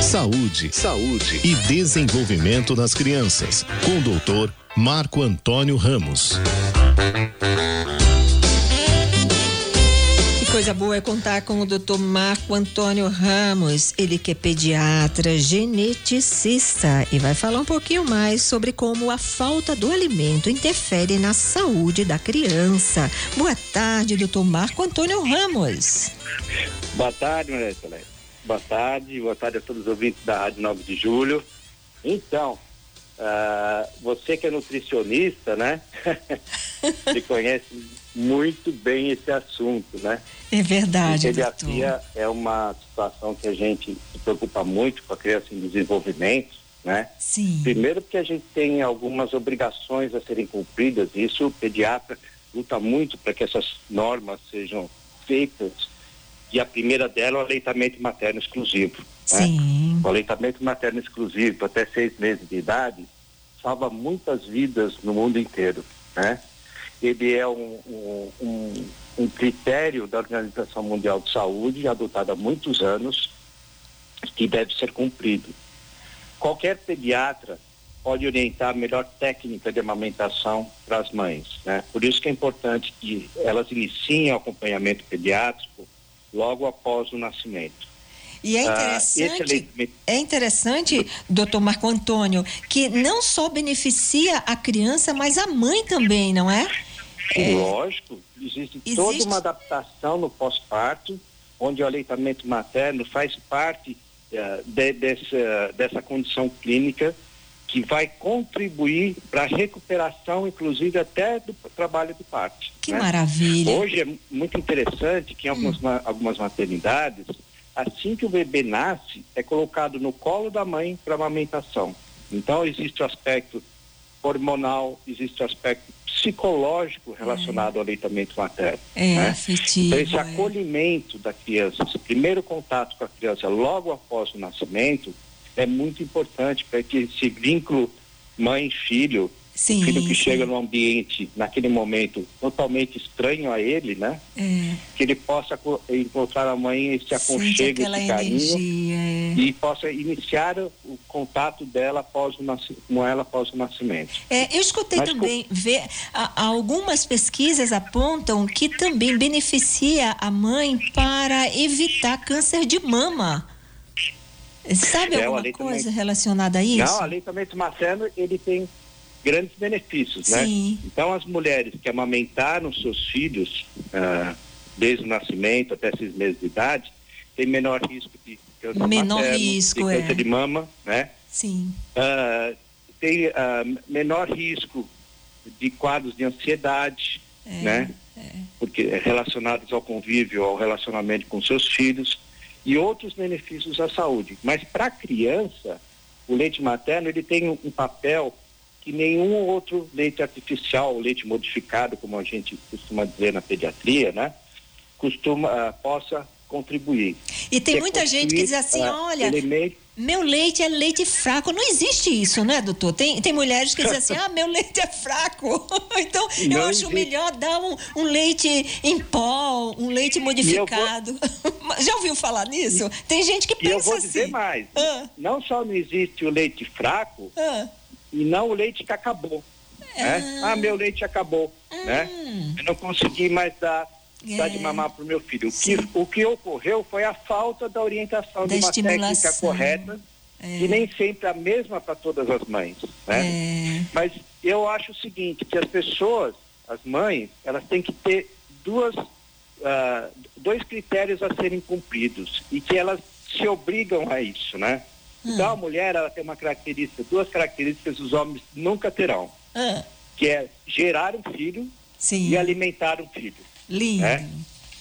Saúde, saúde e desenvolvimento das crianças, com o doutor Marco Antônio Ramos. Coisa boa é contar com o Dr. Marco Antônio Ramos, ele que é pediatra, geneticista e vai falar um pouquinho mais sobre como a falta do alimento interfere na saúde da criança. Boa tarde, Dr. Marco Antônio Ramos. Boa tarde, Maria. Boa tarde, boa tarde a todos os ouvintes da Rádio 9 de Julho. Então, uh, você que é nutricionista, né? Você conhece muito bem esse assunto, né? É verdade, pediatria doutor. é uma situação que a gente se preocupa muito com a criança em desenvolvimento, né? Sim. Primeiro porque a gente tem algumas obrigações a serem cumpridas, e isso o pediatra luta muito para que essas normas sejam feitas, e a primeira dela é o aleitamento materno exclusivo. Né? Sim. O aleitamento materno exclusivo até seis meses de idade salva muitas vidas no mundo inteiro, né? ele é um, um, um, um critério da Organização Mundial de Saúde, adotado há muitos anos, que deve ser cumprido. Qualquer pediatra pode orientar a melhor técnica de amamentação para as mães. Né? Por isso que é importante que elas iniciem o acompanhamento pediátrico logo após o nascimento. E é ah, interessante, ah, é interessante, doutor Marco Antônio, que não só beneficia a criança, mas a mãe também, não é? É, Lógico, existe, existe, toda uma adaptação no pós-parto, onde o aleitamento materno faz parte uh, de, dessa, dessa condição clínica que vai contribuir para a recuperação, inclusive até do trabalho de parto. Que né? maravilha! Hoje é muito interessante que em algumas, hum. algumas maternidades, assim que o bebê nasce, é colocado no colo da mãe para amamentação. Então existe o aspecto hormonal, existe o aspecto psicológico relacionado é. ao aleitamento materno. É, né? afetivo. Então, esse é. acolhimento da criança, esse primeiro contato com a criança logo após o nascimento, é muito importante para que esse vínculo mãe-filho Sim, o filho que chega num ambiente, naquele momento, totalmente estranho a ele, né? É. Que ele possa encontrar a mãe esse aconchego, esse carinho energia, é. e possa iniciar o contato dela após o com ela após o nascimento. É, eu escutei Mas, também, com... ver, a, algumas pesquisas apontam que também beneficia a mãe para evitar câncer de mama. Sabe é, alguma coisa relacionada a isso? Não, o aleitamento materno, ele tem grandes benefícios, né? Sim. Então as mulheres que amamentaram seus filhos ah, desde o nascimento até seis meses de idade têm menor risco de câncer menor materno, risco, de câncer é. de mama, né? Sim. Ah, tem ah, menor risco de quadros de ansiedade, É, né? é. Porque relacionados ao convívio, ao relacionamento com seus filhos e outros benefícios à saúde. Mas para a criança, o leite materno ele tem um papel que nenhum outro leite artificial, leite modificado, como a gente costuma dizer na pediatria, né, costuma uh, possa contribuir. E tem muita gente que diz assim, uh, olha, elemento... meu leite é leite fraco. Não existe isso, né, doutor? Tem, tem mulheres que dizem assim, ah, meu leite é fraco. então, eu Não acho existe. melhor dar um, um leite em pó, um leite modificado. Vou... Já ouviu falar nisso? Tem gente que pensa E eu vou dizer assim. mais, Ah. não só não existe o leite fraco, Ah, e não o leite que acabou. Né? Ah, meu leite acabou. Né? hum, Eu não consegui mais dar, dar É. de mamar para o meu filho. O Sim. que, o que ocorreu foi a falta da orientação Da de uma técnica correta, É. e nem sempre a mesma para todas as mães. Né? é, Mas eu acho o seguinte, que as pessoas, as mães, elas têm que ter duas, ah, dois critérios a serem cumpridos e que elas se obrigam a isso, né? Então a mulher ela tem uma característica, duas características que os homens nunca terão, ah, que é gerar um filho sim, e alimentar um filho. lindo. né?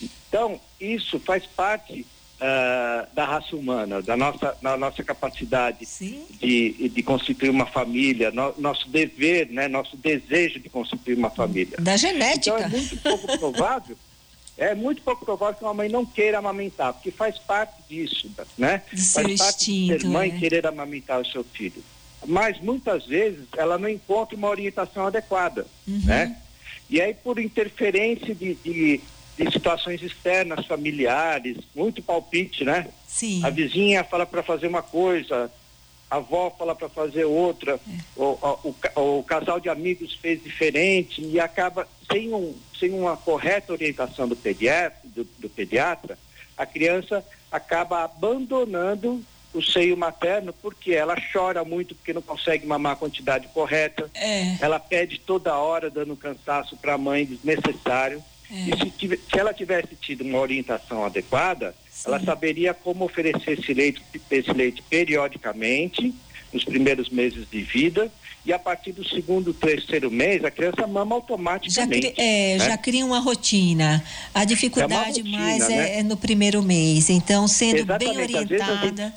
Então isso faz parte ah, da raça humana, da nossa, da nossa capacidade Sim. de, de constituir uma família, no- nosso dever, né, nosso desejo de constituir uma família. Da genética. Então é muito pouco provável, é muito pouco provável que uma mãe não queira amamentar, porque faz parte disso, né? Do faz parte de instinto, ser mãe é. querer amamentar o seu filho. Mas muitas vezes ela não encontra uma orientação adequada, Uhum. né? E aí por interferência de, de, de situações externas, familiares, muito palpite, né? Sim. A vizinha fala para fazer uma coisa, a avó fala para fazer outra, é. o, o, o, casal de amigos fez diferente e acaba sem, um, sem uma correta orientação do pediatra, do, do pediatra, a criança acaba abandonando o seio materno porque ela chora muito porque não consegue mamar a quantidade correta. É. Ela pede toda hora dando cansaço para a mãe desnecessário. É. E se, tive, se, ela tivesse tido uma orientação adequada, Sim. ela saberia como oferecer esse leite, esse leite periodicamente, nos primeiros meses de vida, e a partir do segundo, terceiro mês, a criança mama automaticamente. Já, é, né? já cria uma rotina. A dificuldade é rotina, mais é, né? é, no primeiro mês. Então, sendo Exatamente. bem orientada. Gente...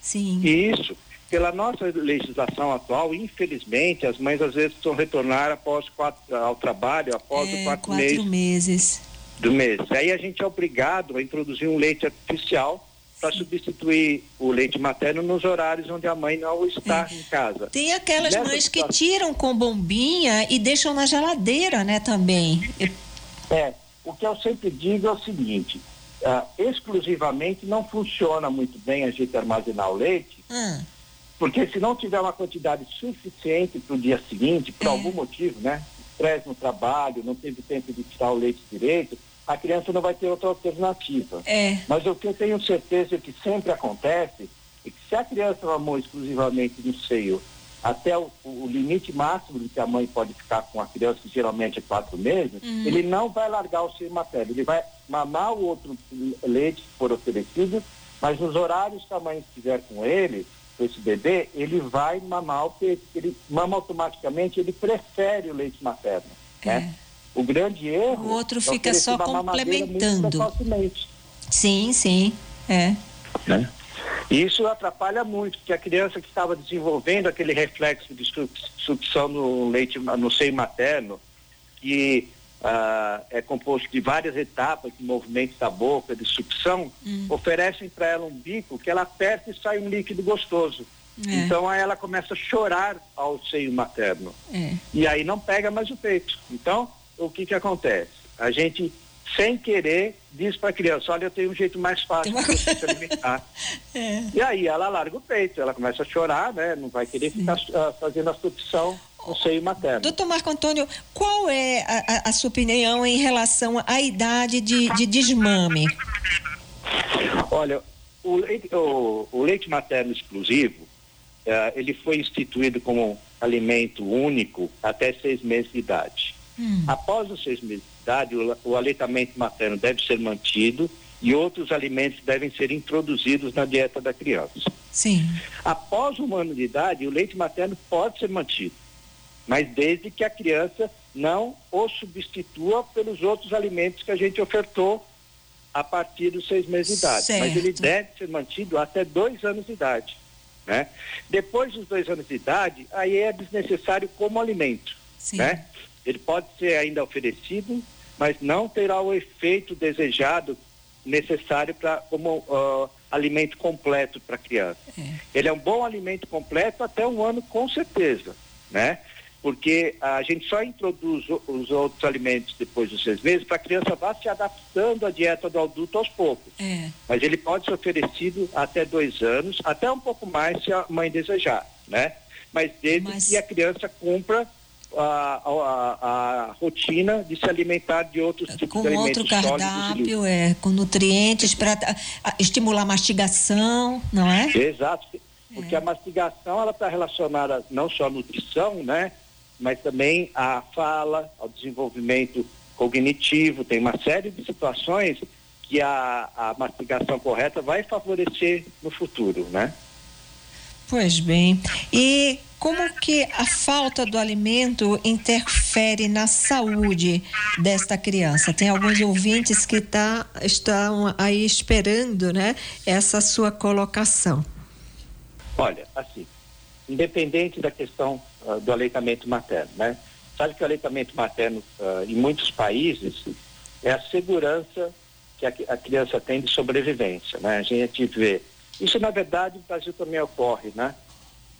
Sim. Isso pela nossa legislação atual, infelizmente, as mães às vezes precisam retornar após quatro, ao trabalho, após é, quatro, quatro meses, meses do mês. Aí a gente é obrigado a introduzir um leite artificial para substituir o leite materno nos horários onde a mãe não está é. em casa. Tem aquelas Nessa mães situação... que tiram com bombinha e deixam na geladeira, né, também. É, o que eu sempre digo é o seguinte, uh, exclusivamente não funciona muito bem a gente armazenar o leite, hum. Porque se não tiver uma quantidade suficiente para o dia seguinte, por é. algum motivo, né? Estresse no trabalho, não teve tempo de tirar o leite direito, a criança não vai ter outra alternativa. É. Mas o que eu tenho certeza que sempre acontece é que se a criança mamou exclusivamente no seio até o, o, limite máximo de que a mãe pode ficar com a criança, que geralmente é quatro meses, uhum. ele não vai largar o seio materno, ele vai mamar o outro leite que for oferecido, mas nos horários que a mãe estiver com ele, esse bebê, ele vai mamar o peito, ele mama automaticamente, ele prefere o leite materno, é. né? O grande erro... O outro é fica só complementando. Sim, sim, é. Né? Isso atrapalha muito, porque a criança que estava desenvolvendo aquele reflexo de sucção no leite, no seio materno, que uh, é composto de várias etapas de movimentos da boca, de sucção, hum. oferecem para ela um bico que ela aperta e sai um líquido gostoso. É. Então aí ela começa a chorar ao seio materno. É. E aí não pega mais o peito. Então, o que que acontece? A gente, sem querer, diz para a criança, olha, eu tenho um jeito mais fácil de você se alimentar. É. E aí ela larga o peito, ela começa a chorar, né? Não vai querer Sim. ficar uh, fazendo a sucção no seio materno. Doutor Marco Antônio, qual é a, a, sua opinião em relação à idade de, de desmame? Olha, o leite, o, o leite materno exclusivo, uh, ele foi instituído como alimento único até seis meses de idade. Hum. Após os seis meses de idade, o, o aleitamento materno deve ser mantido e outros alimentos devem ser introduzidos na dieta da criança. Sim. Após um ano de idade, o leite materno pode ser mantido mas desde que a criança não o substitua pelos outros alimentos que a gente ofertou a partir dos seis meses de idade. Certo. Mas ele deve ser mantido até dois anos de idade. Né? Depois dos dois anos de idade, aí é desnecessário como alimento. Sim. Né? Ele pode ser ainda oferecido, mas não terá o efeito desejado necessário para como uh, alimento completo para a criança. É. Ele é um bom alimento completo até um ano, com certeza, né? porque a gente só introduz os outros alimentos depois dos seis meses para a criança vá se adaptando à dieta do adulto aos poucos. É. Mas ele pode ser oferecido até dois anos, até um pouco mais se a mãe desejar, né? Mas desde Mas... que a criança cumpra a, a, a, rotina de se alimentar de outros tipos com de alimentos outro cardápio, é, com nutrientes para estimular a mastigação, não é? Exato, porque é. a mastigação ela está relacionada não só à nutrição, né? mas também à fala, ao desenvolvimento cognitivo. Tem uma série de situações que a, a mastigação correta vai favorecer no futuro, né? Pois bem. E como que a falta do alimento interfere na saúde desta criança? Tem alguns ouvintes que tá, estão aí esperando, né, essa sua colocação. Olha, assim, independente da questão uh, do aleitamento materno, né? Sabe que o aleitamento materno uh, em muitos países é a segurança que a, a, criança tem de sobrevivência, né? A gente vê. Isso, na verdade, no Brasil também ocorre, né?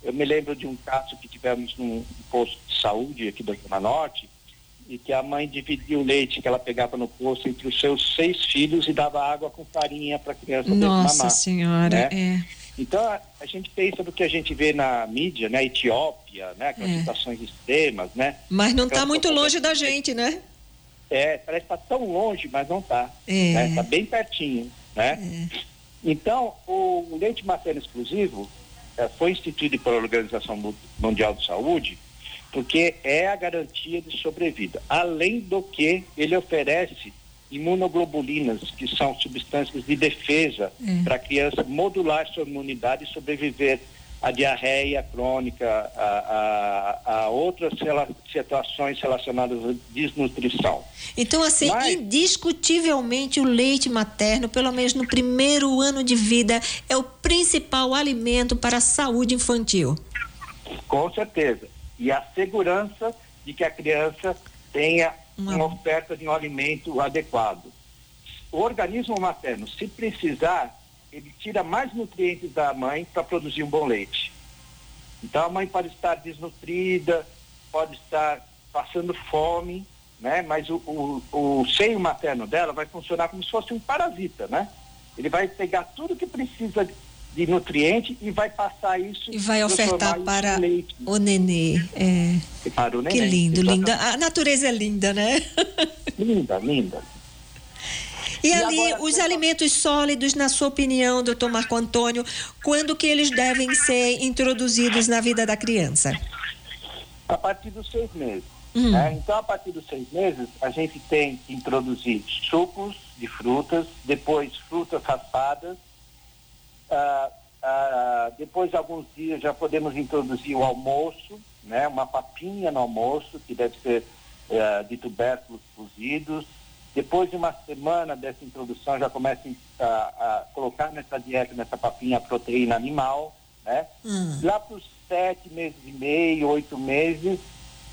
Eu me lembro de um caso que tivemos num posto de saúde aqui da Zona Norte e que a mãe dividia o leite que ela pegava no poço entre os seus seis filhos e dava água com farinha para a criança Nossa mamar. senhora, né? é. Então a, a, gente pensa no que a gente vê na mídia, né? Etiópia, né? Com é. situações extremas, né? Mas não está muito longe da gente, né? É, parece que está tão longe, mas não está. Está é. né? bem pertinho, né? É. Então, o leite materno exclusivo é, foi instituído pela Organização Mundial de Saúde porque é a garantia de sobrevida. Além do que ele oferece imunoglobulinas, que são substâncias de defesa é. para a criança modular sua imunidade e sobreviver à diarreia crônica, a, a, a outras situações relacionadas à desnutrição. Então, assim, Mas, indiscutivelmente o leite materno, pelo menos no primeiro ano de vida, é o principal alimento para a saúde infantil. Com certeza. E a segurança de que a criança tenha uma, uma oferta de um alimento adequado. O organismo materno, se precisar, ele tira mais nutrientes da mãe para produzir um bom leite. Então a mãe pode estar desnutrida, pode estar passando fome, né? Mas o, o, o seio materno dela vai funcionar como se fosse um parasita, né? Ele vai pegar tudo que precisa de nutriente e vai passar isso e vai ofertar para o nenê. É. Para o nenê. Que lindo, Exatamente. linda. A natureza é linda, né? linda, linda. E, e ali, agora, os alimentos sólidos, na sua opinião, doutor Marco Antônio, quando que eles devem ser introduzidos na vida da criança? A partir dos seis meses. Hum. Né? Então, a partir dos seis meses, a gente tem que introduzir sucos de frutas, depois frutas raspadas, ah, ah, depois de alguns dias já podemos introduzir o almoço, né? Uma papinha no almoço, que deve ser ah, de tubérculos cozidos. Depois de uma semana dessa introdução, já começa a, a colocar nessa dieta, nessa papinha, a proteína animal, né? Hum. Lá para os sete meses e meio, oito meses,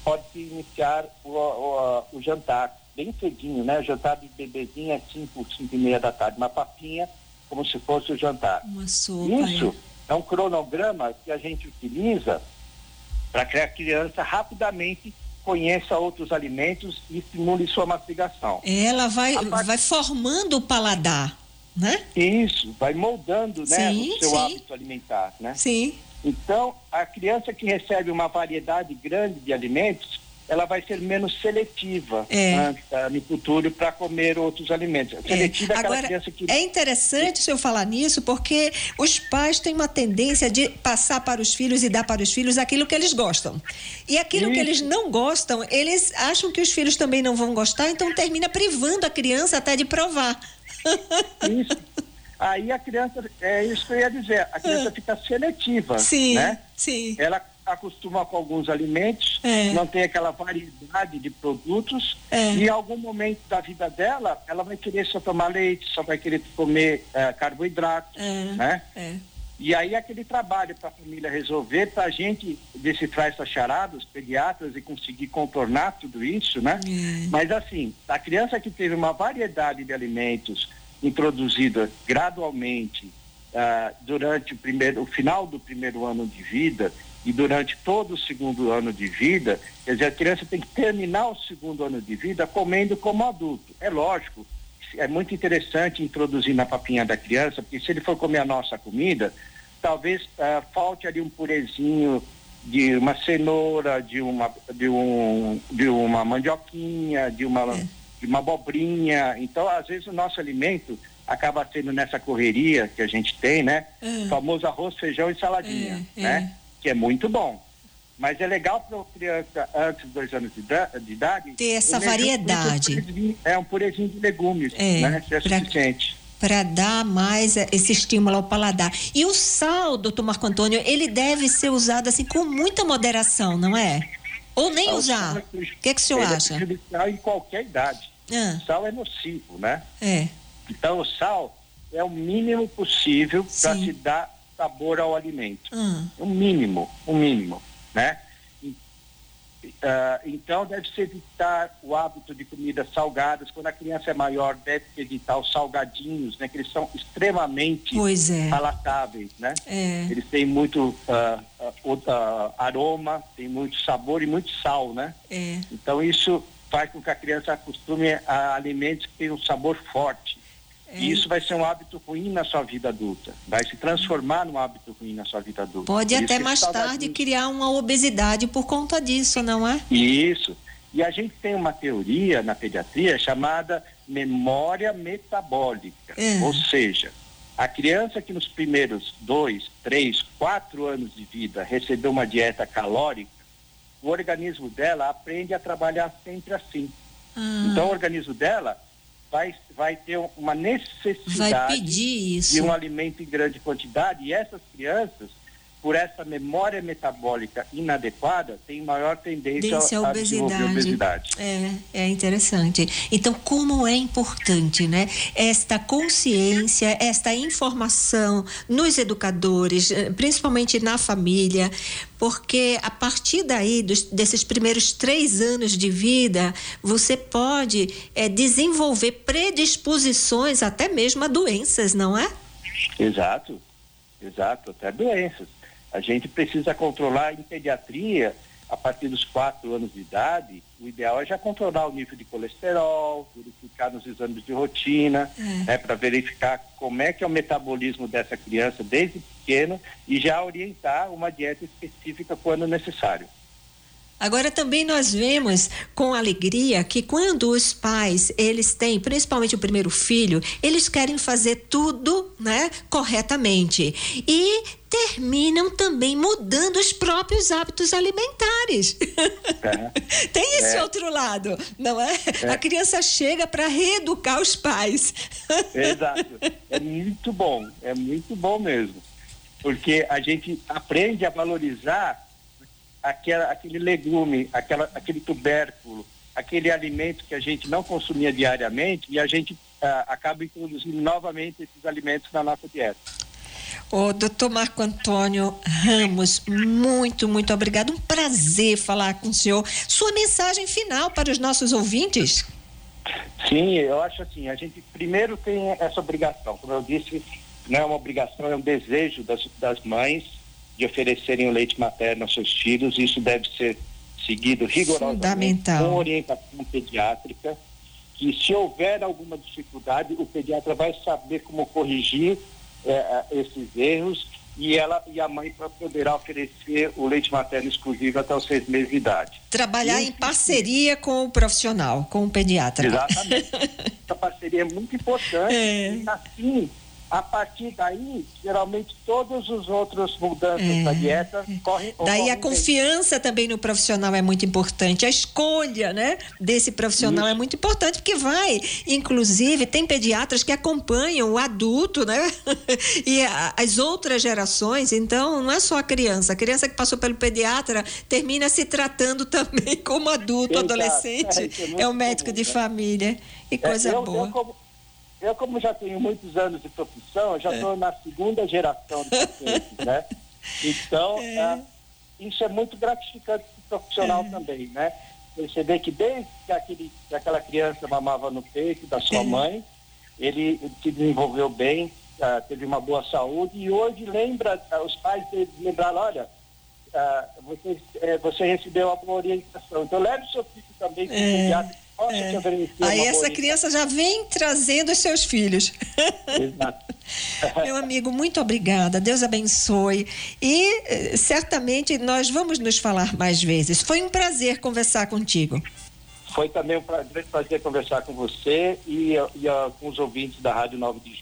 pode-se iniciar o, o, o, jantar, bem cedinho, né? O jantar de bebezinho é cinco, cinco e meia da tarde, uma papinha como se fosse o jantar. Uma sopa, Isso é. é um cronograma que a gente utiliza para que a criança rapidamente conheça outros alimentos e estimule sua mastigação. Ela vai, part... vai formando o paladar, né? Isso, vai moldando né, sim, o seu sim. hábito alimentar, né? Sim. Então, a criança que recebe uma variedade grande de alimentos, ela vai ser menos seletiva é. né, no futuro para comer outros alimentos. É. Seletiva é, Agora, criança que. É interessante o senhor falar nisso, porque os pais têm uma tendência de passar para os filhos e dar para os filhos aquilo que eles gostam. E aquilo Isso. que eles não gostam, eles acham que os filhos também não vão gostar, então termina privando a criança até de provar. Isso. Aí a criança, é isso que eu ia dizer, a criança ah. fica seletiva. Sim, né? sim. Ela acostuma com alguns alimentos, é. não tem aquela variedade de produtos, é. e em algum momento da vida dela, ela vai querer só tomar leite, só vai querer comer é, carboidrato, né? É. E aí aquele trabalho para a família resolver, para a gente decifrar essas charadas, pediatras, e conseguir contornar tudo isso, né? É. Mas assim, a criança que teve uma variedade de alimentos introduzida gradualmente uh, durante o primeiro, o final do primeiro ano de vida, e durante todo o segundo ano de vida, quer dizer, a criança tem que terminar o segundo ano de vida comendo como adulto. É lógico, é muito interessante introduzir na papinha da criança, porque se ele for comer a nossa comida, talvez uh, falte ali um purezinho de uma cenoura, de uma, de um, de uma mandioquinha, de uma, é. de uma abobrinha. Então, às vezes, o nosso alimento acaba sendo nessa correria que a gente tem, né? É. O famoso arroz, feijão e saladinha, é, né? Que é muito bom. Mas é legal para a criança antes dos dois anos de, de idade ter essa variedade. é um purezinho de legumes, é, né? Isso é pra... suficiente para dar mais esse estímulo ao paladar. E o sal, doutor Marco Antônio, ele deve ser usado assim com muita moderação, não é? Ou nem usar? É o que, que o senhor é acha? É em qualquer idade. Ah. O sal é nocivo, né? É. Então o sal é o mínimo possível para se dar sabor ao alimento. Hum. O mínimo, o mínimo, né? Uh, então deve-se evitar o hábito de comidas salgadas. Quando a criança é maior, deve evitar os salgadinhos, né? Que eles são extremamente é. palatáveis, né? É. Eles têm muito uh, uh, aroma, tem muito sabor e muito sal, né? É. Então isso faz com que a criança acostume a alimentos que têm um sabor forte. É. E isso vai ser um hábito ruim na sua vida adulta. Vai se transformar num hábito ruim na sua vida adulta. Pode até mais tarde criar uma obesidade por conta disso, não é? Isso. E a gente tem uma teoria na pediatria chamada memória metabólica. É. Ou seja, a criança que nos primeiros dois, três, quatro anos de vida recebeu uma dieta calórica, o organismo dela aprende a trabalhar sempre assim. Ah. Então, o organismo dela vai, vai ter uma necessidade de um alimento em grande quantidade. E essas crianças por essa memória metabólica inadequada, tem maior tendência a, a desenvolver obesidade. É, é interessante. Então, como é importante, né? Esta consciência, esta informação nos educadores, eh, principalmente na família, porque a partir daí, dos, desses primeiros três anos de vida, você pode é, desenvolver predisposições até mesmo a doenças, não é? Exato, exato, até doenças. A gente precisa controlar em pediatria, a partir dos quatro anos de idade, o ideal é já controlar o nível de colesterol, verificar nos exames de rotina, é. né, para verificar como é que é o metabolismo dessa criança desde pequeno e já orientar uma dieta específica quando necessário. Agora também nós vemos com alegria que quando os pais, eles têm, principalmente o primeiro filho, eles querem fazer tudo, né, corretamente. E terminam também mudando os próprios hábitos alimentares. É. Tem esse é. outro lado, não é? é. A criança chega para reeducar os pais. Exato. É muito bom, é muito bom mesmo. Porque a gente aprende a valorizar aquela, aquele legume, aquela, aquele tubérculo, aquele alimento que a gente não consumia diariamente e a gente ah, acaba introduzindo novamente esses alimentos na nossa dieta. O doutor Marco Antônio Ramos, muito, muito obrigado. Um prazer falar com o senhor. Sua mensagem final para os nossos ouvintes? Sim, eu acho assim, a gente primeiro tem essa obrigação, como eu disse, não é uma obrigação, é um desejo das, das mães de oferecerem o leite materno aos seus filhos. Isso deve ser seguido rigorosamente com orientação pediátrica. Que se houver alguma dificuldade, o pediatra vai saber como corrigir é, é esses erros e ela e a mãe poderá oferecer o leite materno exclusivo até os seis meses de idade. Trabalhar em parceria com o profissional, com o pediatra. Exatamente. Essa parceria é muito importante é. e assim a partir daí, geralmente todos os outros mudanças é, da dieta correm. Daí a confiança bem. também no profissional é muito importante. A escolha, né, desse profissional Isso. é muito importante porque vai, inclusive, tem pediatras que acompanham o adulto, né, e a, as outras gerações. Então, não é só a criança. A criança que passou pelo pediatra termina se tratando também como adulto, Exato. adolescente. É, é, é o médico comum, de né? família. E coisa é, eu, boa. Eu como eu, como já tenho muitos anos de profissão, já estou é. na segunda geração de pacientes, né? Então, é. É, isso é muito gratificante para o profissional é. também, né? Perceber que desde que, aquele, que aquela criança mamava no peito da sua é. mãe, ele, se desenvolveu bem, uh, teve uma boa saúde e hoje lembra, uh, os pais deles lembraram, olha, você, eh, você recebeu a boa orientação. Então leve o seu filho também para o pediatra é. Aí essa criança já vem trazendo os seus filhos. Exato. Meu amigo, muito obrigada. Deus abençoe. E eh, certamente nós vamos nos falar mais vezes. Foi um prazer conversar contigo. Foi também um prazer, prazer conversar com você e, e com os ouvintes da Rádio 9 de Julho.